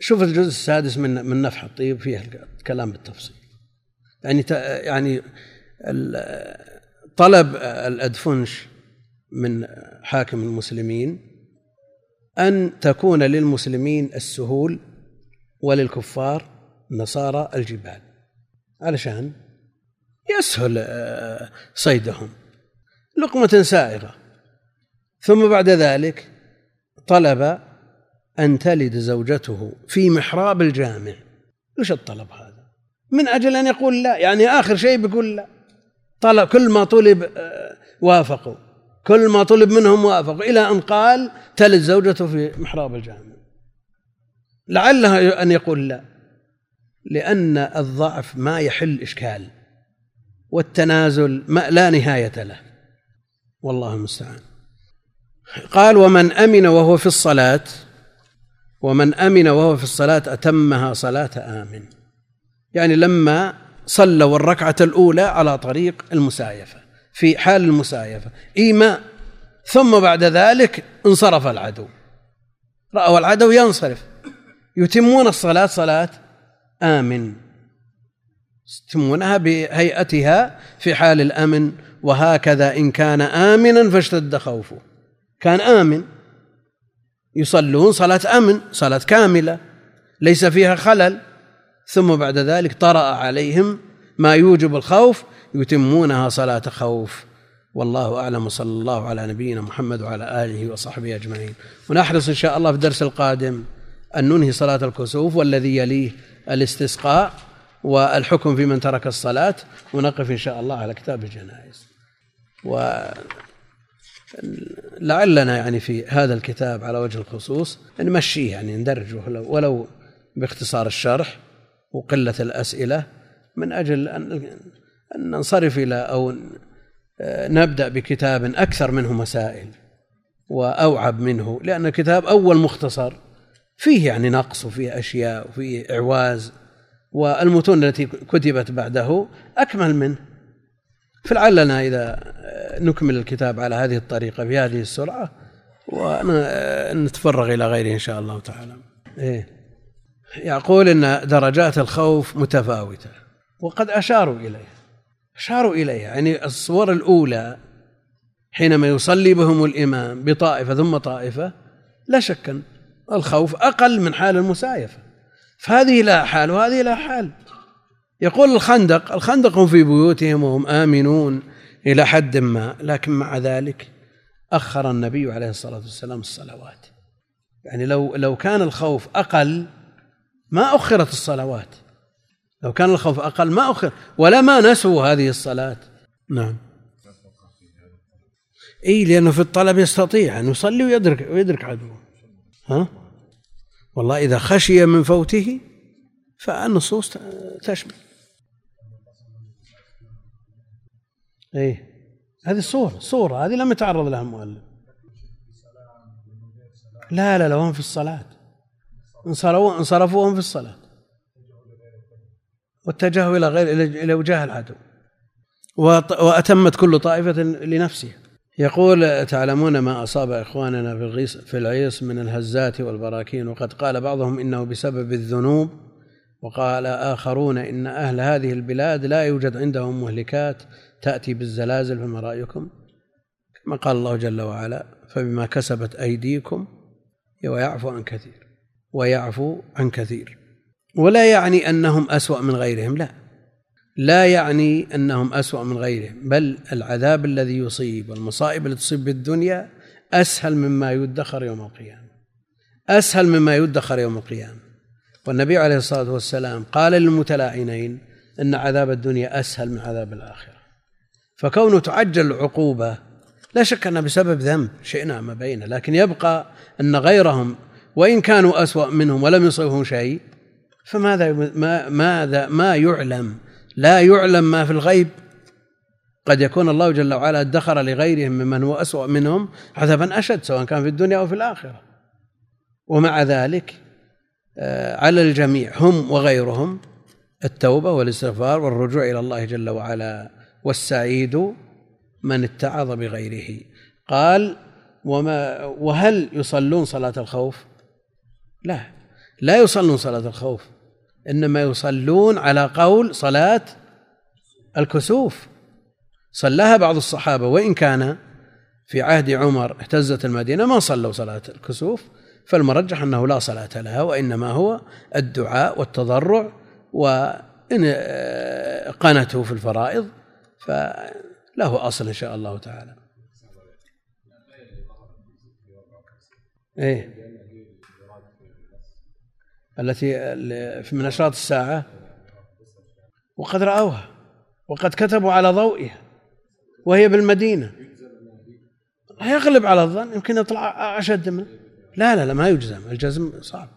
شوف الجزء السادس من من نفح الطيب فيه الكلام بالتفصيل. يعني يعني طلب الأدفنش من حاكم المسلمين أن تكون للمسلمين السهول وللكفار نصارى الجبال. علشان يسهل آه، صيدهم. لقمة سائغة ثم بعد ذلك طلب أن تلد زوجته في محراب الجامع. وش الطلب هذا؟ من أجل أن يقول لا يعني آخر شيء بيقول لا. طلب كل ما طلب آه، وافقوا. كل ما طلب منهم وافقوا إلى أن قال تلد زوجته في محراب الجامع. لعله أن يقول لا لأن الضعف ما يحل إشكال والتنازل ما لا نهاية له. والله المستعان. قال ومن أمن وهو في الصلاة ومن أمن وهو في الصلاة أتمها صلاة آمن. يعني لما صلوا الركعة الأولى على طريق المسايفة في حال المسايفة إيماء ثم بعد ذلك انصرف العدو. رأوا العدو ينصرف. يتمون الصلاة صلاة آمن. يتمونها بهيئتها في حال الأمن وهكذا إن كان آمنا فاشتد خوفه. كان آمن. يصلون صلاة أمن صلاة كاملة ليس فيها خلل. ثم بعد ذلك طرأ عليهم ما يوجب الخوف يتمونها صلاة خوف. والله أعلم وصلى الله على نبينا محمد وعلى آله وصحبه أجمعين. ونحرص إن شاء الله في الدرس القادم أن ننهي صلاة الكسوف والذي يليه الاستسقاء والحكم في من ترك الصلاة. ونقف إن شاء الله على كتاب الجنائز. و لعلنا يعني في هذا الكتاب على وجه الخصوص نمشيه يعني ندرجه ولو, باختصار الشرح وقلة الأسئلة من أجل أن ننصرف إلى أو نبدأ بكتاب أكثر منه مسائل وأوعب منه لأن الكتاب أول مختصر فيه يعني نقص وفيه أشياء وفيه إعواز والمتون التي كتبت بعده أكمل منه. فلعلنا إذا نكمل الكتاب على هذه الطريقة بهذه السرعة ونتفرغ إلى غيره إن شاء الله تعالى. إيه. يقول إن درجات الخوف متفاوتة وقد أشاروا إليه أشاروا إليها يعني الصور الأولى حينما يصلي بهم الإمام بطائفة ثم طائفة لا شك أن الخوف أقل من حال المسايفة. فهذه لها حال وهذه لها حال. يقول الخندق الخندق هم في بيوتهم وهم آمنون إلى حد ما لكن مع ذلك أخر النبي عليه الصلاة والسلام الصلوات. يعني لو لو كان الخوف أقل ما أخرت الصلوات. لو كان الخوف أقل ما أخر ولا ما نسوا هذه الصلاة. نعم. إي لأنه في الطلب يستطيع أن يصلي ويدرك ويدرك عدوه. ها؟ والله إذا خشي من فوته فالنصوص تشمل. إيه. هذه صورة صورة. هذه لم يتعرض لها المؤلف لا لا لا هم في الصلاة. انصرفوا انصرفوا هم في الصلاة. واتجهوا إلى غير إلى وجاه العدو. وأتمت كل طائفة لنفسها. يقول تعلمون ما أصاب إخواننا في الغيص في العيص من الهزات والبراكين؟ وقد قال بعضهم إنه بسبب الذنوب. وقال آخرون إن أهل هذه البلاد لا يوجد عندهم مهلكات تأتي بالزلازل فما رأيكم كما قال الله جل وعلا فبما كسبت أيديكم ويعفو عن كثير ويعفو عن كثير. ولا يعني أنهم أسوأ من غيرهم لا. لا يعني أنهم أسوأ من غيرهم بل العذاب الذي يصيب والمصائب التي تصيب بالدنيا أسهل مما يدخر يوم القيامة. أسهل مما يدخر يوم القيامة. والنبي عليه الصلاة والسلام قال للمتلاعنين أن عذاب الدنيا أسهل من عذاب الآخرة. فكونه تعجل العقوبة لا شك أنها بسبب ذنب شئنا ما بينه لكن يبقى أن غيرهم وإن كانوا أسوأ منهم ولم يصيبهم شيء فماذا ما ماذا ما يعلم؟ لا يعلم ما في الغيب. قد يكون الله جل وعلا ادخر لغيرهم ممن هو أسوأ منهم عذابا أشد سواء كان في الدنيا أو في الآخرة. ومع ذلك آه، على الجميع هم وغيرهم التوبة والاستغفار والرجوع إلى الله جل وعلا. والسعيد من اتعظ بغيره. قال وما وهل يصلون صلاة الخوف؟ لا لا يصلون صلاة الخوف إنما يصلون على قول صلاة الكسوف. صلاها بعض الصحابة وإن كان في عهد عمر اهتزت المدينة ما صلوا صلاة الكسوف فالمرجح أنه لا صلاة لها وإنما هو الدعاء والتضرع وإن قنته في الفرائض. فله أصل إن شاء الله تعالى. إيه. التي من أشراط الساعة. وقد رأوها. وقد كتبوا على ضوئها. وهي بالمدينة. يغلب على الظن. يمكن يطلع أشد منه. لا لا لا ما يجزم. الجزم صعب.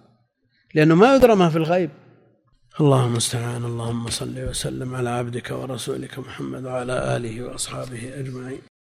لأنه ما يدرى ما في الغيب. اللهم المستعان اللهم صل وسلم على عبدك ورسولك محمد وعلى آله وأصحابه أجمعين.